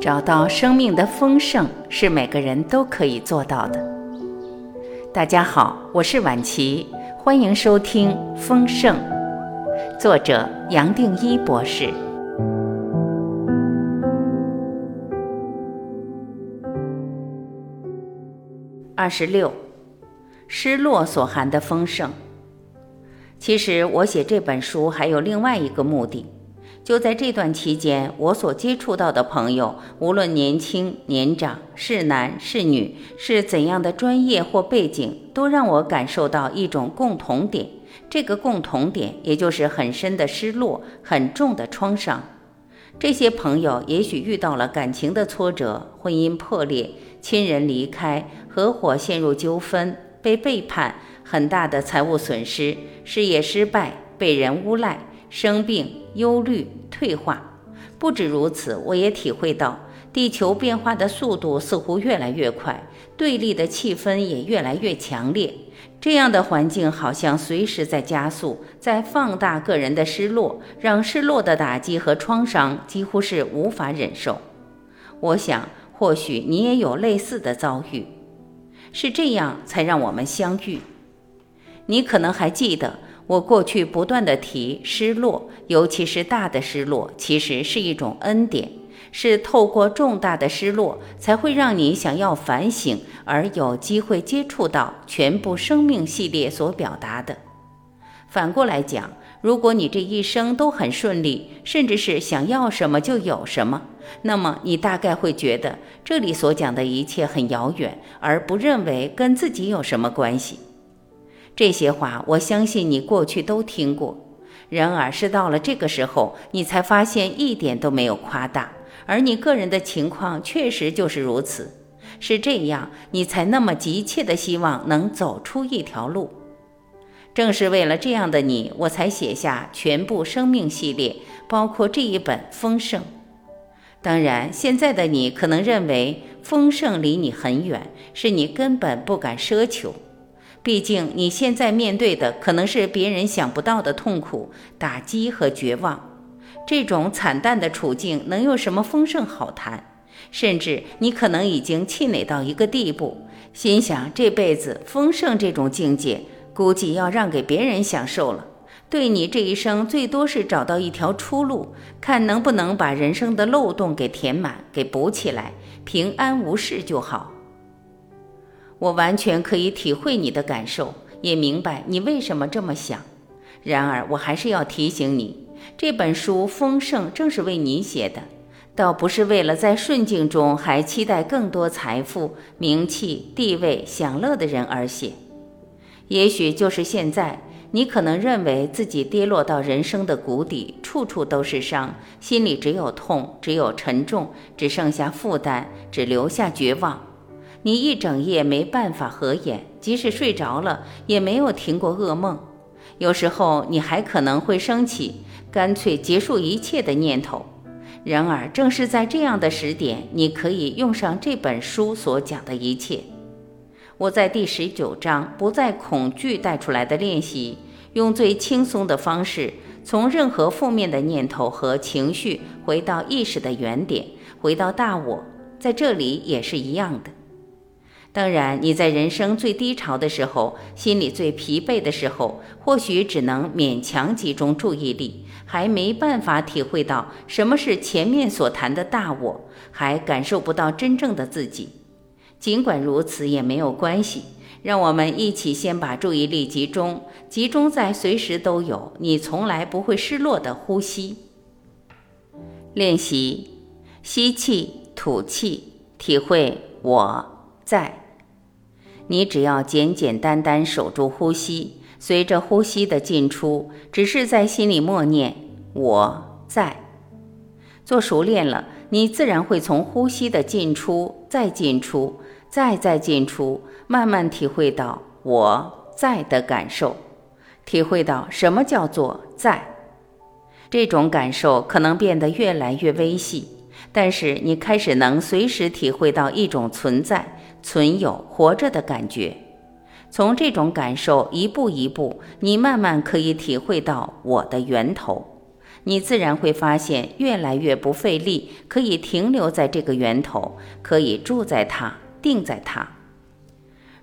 找到生命的丰盛是每个人都可以做到的。大家好，我是晚琪，欢迎收听《丰盛》，作者杨定一博士。二十六，失落所含的丰盛。其实我写这本书还有另外一个目的。就在这段期间，我所接触到的朋友，无论年轻年长，是男是女，是怎样的专业或背景，都让我感受到一种共同点。这个共同点，也就是很深的失落，很重的创伤。这些朋友也许遇到了感情的挫折，婚姻破裂，亲人离开，合伙陷入纠纷，被背叛，很大的财务损失，事业失败，被人诬赖。生病、忧虑、退化，不止如此，我也体会到地球变化的速度似乎越来越快，对立的气氛也越来越强烈。这样的环境好像随时在加速，在放大个人的失落，让失落的打击和创伤几乎是无法忍受。我想，或许你也有类似的遭遇，是这样才让我们相遇。你可能还记得。我过去不断的提失落，尤其是大的失落，其实是一种恩典，是透过重大的失落，才会让你想要反省，而有机会接触到全部生命系列所表达的。反过来讲，如果你这一生都很顺利，甚至是想要什么就有什么，那么你大概会觉得这里所讲的一切很遥远，而不认为跟自己有什么关系。这些话，我相信你过去都听过。然而，是到了这个时候，你才发现一点都没有夸大，而你个人的情况确实就是如此。是这样，你才那么急切的希望能走出一条路。正是为了这样的你，我才写下全部生命系列，包括这一本《丰盛》。当然，现在的你可能认为丰盛离你很远，是你根本不敢奢求。毕竟你现在面对的可能是别人想不到的痛苦、打击和绝望，这种惨淡的处境能有什么丰盛好谈？甚至你可能已经气馁到一个地步，心想这辈子丰盛这种境界，估计要让给别人享受了。对你这一生，最多是找到一条出路，看能不能把人生的漏洞给填满、给补起来，平安无事就好。我完全可以体会你的感受，也明白你为什么这么想。然而，我还是要提醒你，这本书丰盛正是为你写的，倒不是为了在顺境中还期待更多财富、名气、地位、享乐的人而写。也许就是现在，你可能认为自己跌落到人生的谷底，处处都是伤，心里只有痛，只有沉重，只剩下负担，只留下绝望。你一整夜没办法合眼，即使睡着了，也没有停过噩梦。有时候你还可能会升起干脆结束一切的念头。然而，正是在这样的时点，你可以用上这本书所讲的一切。我在第十九章“不再恐惧”带出来的练习，用最轻松的方式，从任何负面的念头和情绪回到意识的原点，回到大我，在这里也是一样的。当然，你在人生最低潮的时候，心里最疲惫的时候，或许只能勉强集中注意力，还没办法体会到什么是前面所谈的大我，还感受不到真正的自己。尽管如此，也没有关系。让我们一起先把注意力集中，集中在随时都有、你从来不会失落的呼吸。练习：吸气，吐气，体会我。在，你只要简简单单守住呼吸，随着呼吸的进出，只是在心里默念“我在”。做熟练了，你自然会从呼吸的进出、再进出、再再进出，慢慢体会到“我在”的感受，体会到什么叫做在。这种感受可能变得越来越微细，但是你开始能随时体会到一种存在。存有活着的感觉，从这种感受一步一步，你慢慢可以体会到我的源头。你自然会发现越来越不费力，可以停留在这个源头，可以住在它，定在它。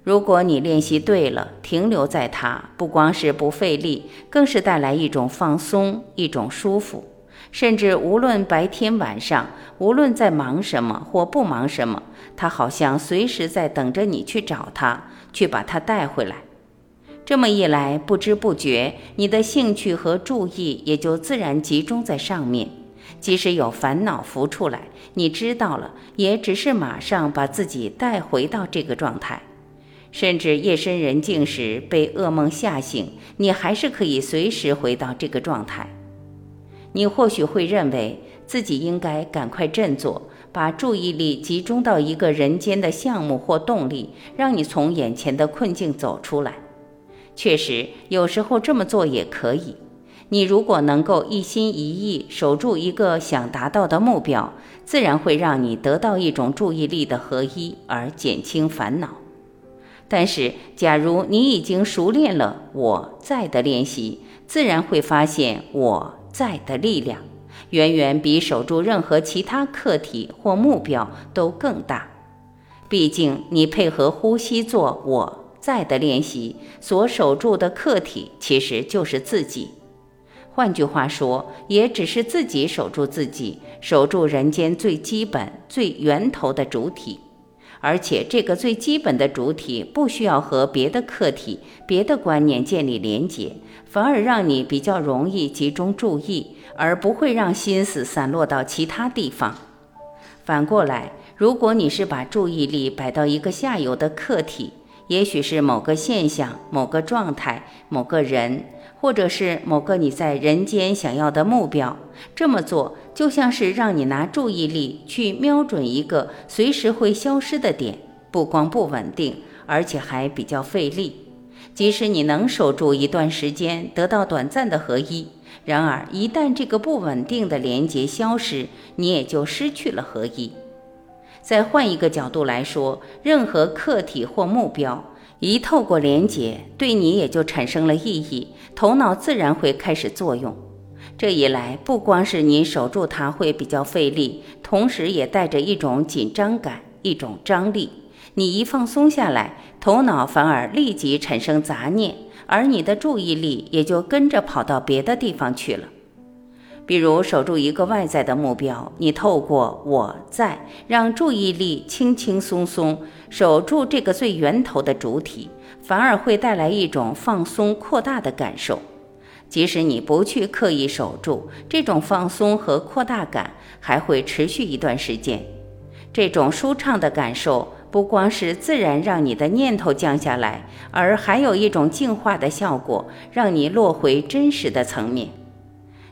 如果你练习对了，停留在它，不光是不费力，更是带来一种放松，一种舒服。甚至无论白天晚上，无论在忙什么或不忙什么，他好像随时在等着你去找他，去把他带回来。这么一来，不知不觉，你的兴趣和注意也就自然集中在上面。即使有烦恼浮出来，你知道了，也只是马上把自己带回到这个状态。甚至夜深人静时被噩梦吓醒，你还是可以随时回到这个状态。你或许会认为自己应该赶快振作，把注意力集中到一个人间的项目或动力，让你从眼前的困境走出来。确实，有时候这么做也可以。你如果能够一心一意守住一个想达到的目标，自然会让你得到一种注意力的合一，而减轻烦恼。但是，假如你已经熟练了“我在”的练习，自然会发现“我”。在的力量，远远比守住任何其他客体或目标都更大。毕竟，你配合呼吸做我在的练习，所守住的客体其实就是自己。换句话说，也只是自己守住自己，守住人间最基本、最源头的主体。而且，这个最基本的主体不需要和别的客体、别的观念建立连结。反而让你比较容易集中注意，而不会让心思散落到其他地方。反过来，如果你是把注意力摆到一个下游的客体，也许是某个现象、某个状态、某个人，或者是某个你在人间想要的目标，这么做就像是让你拿注意力去瞄准一个随时会消失的点，不光不稳定，而且还比较费力。即使你能守住一段时间，得到短暂的合一，然而一旦这个不稳定的连接消失，你也就失去了合一。再换一个角度来说，任何客体或目标一透过连接，对你也就产生了意义，头脑自然会开始作用。这一来，不光是你守住它会比较费力，同时也带着一种紧张感，一种张力。你一放松下来，头脑反而立即产生杂念，而你的注意力也就跟着跑到别的地方去了。比如守住一个外在的目标，你透过我在让注意力轻轻松松守住这个最源头的主体，反而会带来一种放松扩大的感受。即使你不去刻意守住，这种放松和扩大感还会持续一段时间。这种舒畅的感受。不光是自然让你的念头降下来，而还有一种净化的效果，让你落回真实的层面。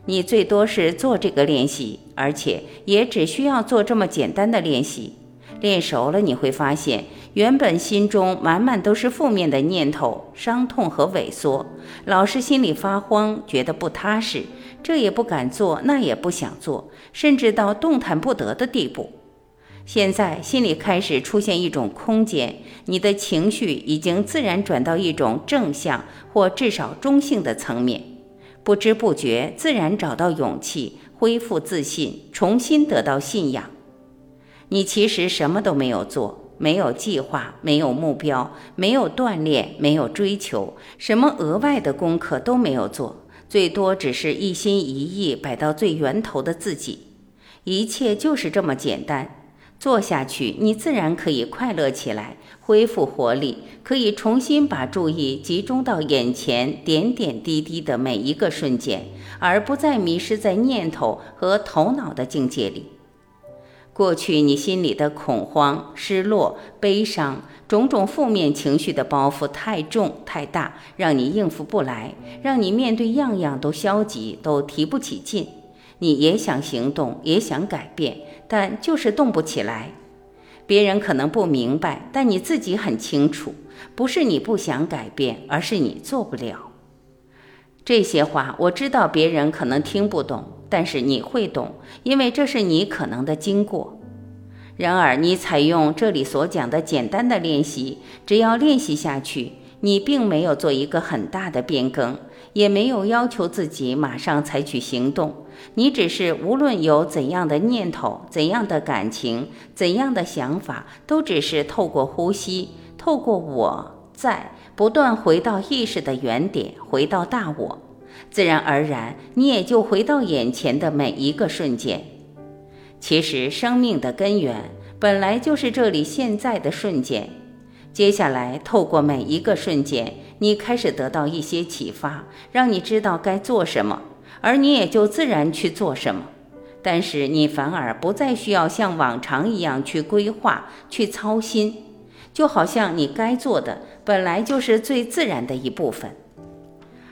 你最多是做这个练习，而且也只需要做这么简单的练习。练熟了，你会发现，原本心中满满都是负面的念头、伤痛和萎缩，老是心里发慌，觉得不踏实，这也不敢做，那也不想做，甚至到动弹不得的地步。现在心里开始出现一种空间，你的情绪已经自然转到一种正向或至少中性的层面，不知不觉自然找到勇气，恢复自信，重新得到信仰。你其实什么都没有做，没有计划，没有目标，没有锻炼，没有追求，什么额外的功课都没有做，最多只是一心一意摆到最源头的自己，一切就是这么简单。做下去，你自然可以快乐起来，恢复活力，可以重新把注意集中到眼前点点滴滴的每一个瞬间，而不再迷失在念头和头脑的境界里。过去你心里的恐慌、失落、悲伤，种种负面情绪的包袱太重太大，让你应付不来，让你面对样样都消极，都提不起劲。你也想行动，也想改变。但就是动不起来，别人可能不明白，但你自己很清楚，不是你不想改变，而是你做不了。这些话我知道别人可能听不懂，但是你会懂，因为这是你可能的经过。然而，你采用这里所讲的简单的练习，只要练习下去，你并没有做一个很大的变更，也没有要求自己马上采取行动。你只是无论有怎样的念头、怎样的感情、怎样的想法，都只是透过呼吸，透过我在不断回到意识的原点，回到大我，自然而然，你也就回到眼前的每一个瞬间。其实，生命的根源本来就是这里现在的瞬间。接下来，透过每一个瞬间，你开始得到一些启发，让你知道该做什么，而你也就自然去做什么。但是，你反而不再需要像往常一样去规划、去操心，就好像你该做的本来就是最自然的一部分。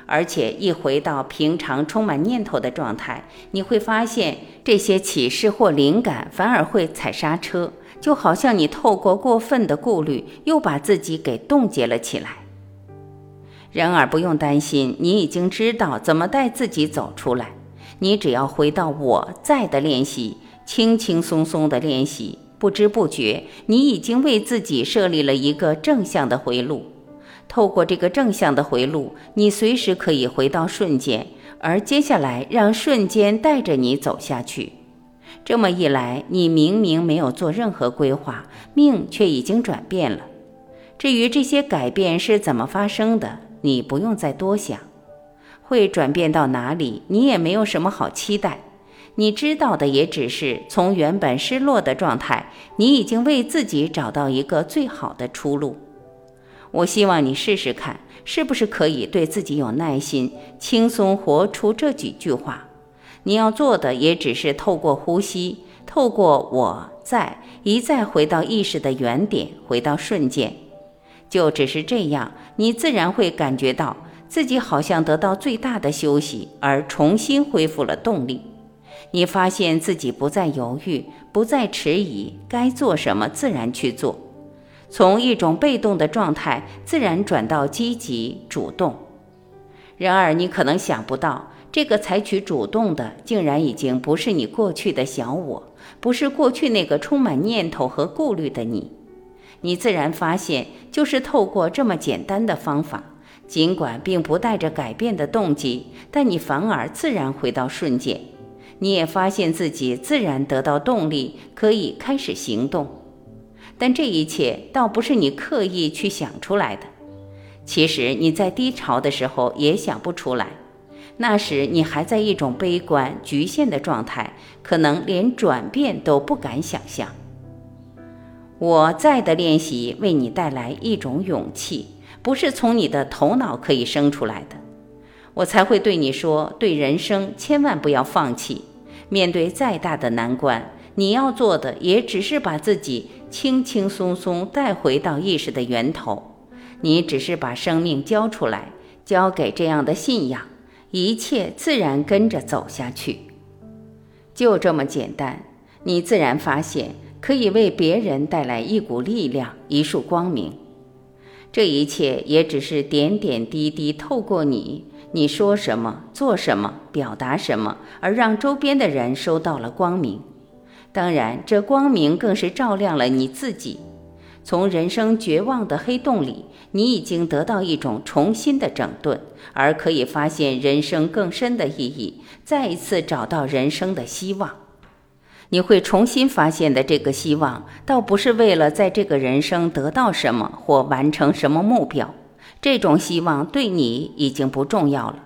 而且，一回到平常充满念头的状态，你会发现这些启示或灵感反而会踩刹车。就好像你透过过分的顾虑，又把自己给冻结了起来。然而不用担心，你已经知道怎么带自己走出来。你只要回到我在的练习，轻轻松松的练习，不知不觉，你已经为自己设立了一个正向的回路。透过这个正向的回路，你随时可以回到瞬间，而接下来让瞬间带着你走下去。这么一来，你明明没有做任何规划，命却已经转变了。至于这些改变是怎么发生的，你不用再多想。会转变到哪里，你也没有什么好期待。你知道的也只是从原本失落的状态，你已经为自己找到一个最好的出路。我希望你试试看，是不是可以对自己有耐心，轻松活出这几句话。你要做的也只是透过呼吸，透过我在一再回到意识的原点，回到瞬间，就只是这样，你自然会感觉到自己好像得到最大的休息，而重新恢复了动力。你发现自己不再犹豫，不再迟疑，该做什么自然去做，从一种被动的状态自然转到积极主动。然而，你可能想不到。这个采取主动的，竟然已经不是你过去的小我，不是过去那个充满念头和顾虑的你。你自然发现，就是透过这么简单的方法，尽管并不带着改变的动机，但你反而自然回到瞬间。你也发现自己自然得到动力，可以开始行动。但这一切倒不是你刻意去想出来的。其实你在低潮的时候也想不出来。那时你还在一种悲观、局限的状态，可能连转变都不敢想象。我在的练习为你带来一种勇气，不是从你的头脑可以生出来的。我才会对你说：对人生千万不要放弃。面对再大的难关，你要做的也只是把自己轻轻松松带回到意识的源头。你只是把生命交出来，交给这样的信仰。一切自然跟着走下去，就这么简单。你自然发现可以为别人带来一股力量，一束光明。这一切也只是点点滴滴透过你，你说什么，做什么，表达什么，而让周边的人收到了光明。当然，这光明更是照亮了你自己。从人生绝望的黑洞里，你已经得到一种重新的整顿，而可以发现人生更深的意义，再一次找到人生的希望。你会重新发现的这个希望，倒不是为了在这个人生得到什么或完成什么目标，这种希望对你已经不重要了。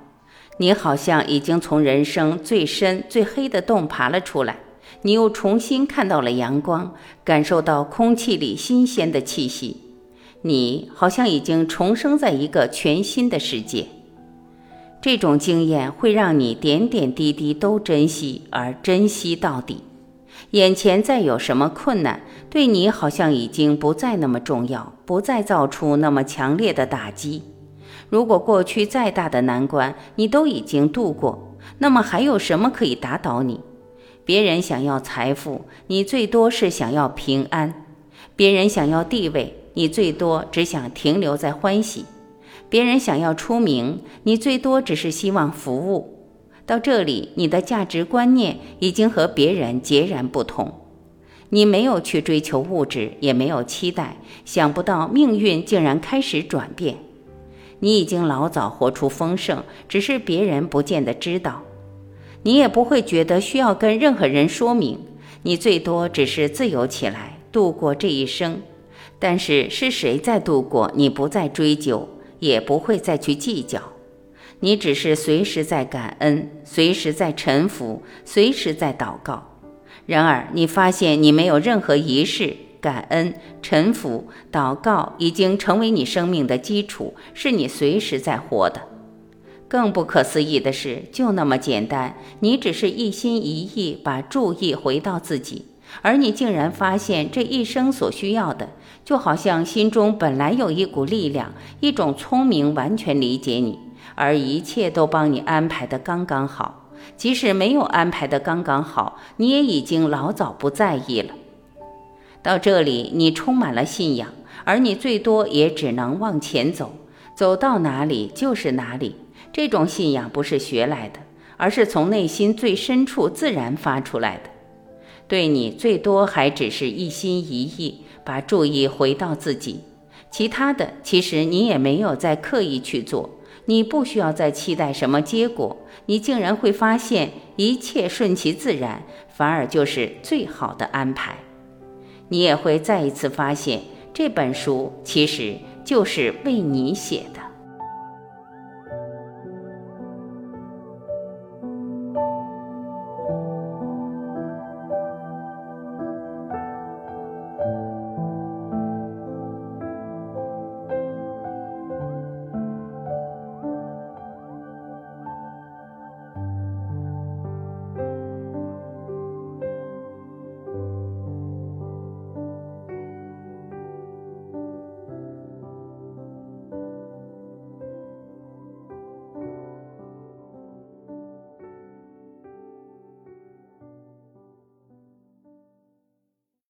你好像已经从人生最深最黑的洞爬了出来。你又重新看到了阳光，感受到空气里新鲜的气息，你好像已经重生在一个全新的世界。这种经验会让你点点滴滴都珍惜，而珍惜到底。眼前再有什么困难，对你好像已经不再那么重要，不再造出那么强烈的打击。如果过去再大的难关你都已经度过，那么还有什么可以打倒你？别人想要财富，你最多是想要平安；别人想要地位，你最多只想停留在欢喜；别人想要出名，你最多只是希望服务。到这里，你的价值观念已经和别人截然不同。你没有去追求物质，也没有期待，想不到命运竟然开始转变。你已经老早活出丰盛，只是别人不见得知道。你也不会觉得需要跟任何人说明，你最多只是自由起来度过这一生。但是是谁在度过，你不再追究，也不会再去计较。你只是随时在感恩，随时在臣服，随时在祷告。然而，你发现你没有任何仪式，感恩、臣服、祷告已经成为你生命的基础，是你随时在活的。更不可思议的是，就那么简单，你只是一心一意把注意回到自己，而你竟然发现这一生所需要的，就好像心中本来有一股力量，一种聪明，完全理解你，而一切都帮你安排的刚刚好。即使没有安排的刚刚好，你也已经老早不在意了。到这里，你充满了信仰，而你最多也只能往前走，走到哪里就是哪里。这种信仰不是学来的，而是从内心最深处自然发出来的。对你，最多还只是一心一意把注意回到自己，其他的其实你也没有再刻意去做。你不需要再期待什么结果，你竟然会发现一切顺其自然，反而就是最好的安排。你也会再一次发现，这本书其实就是为你写的。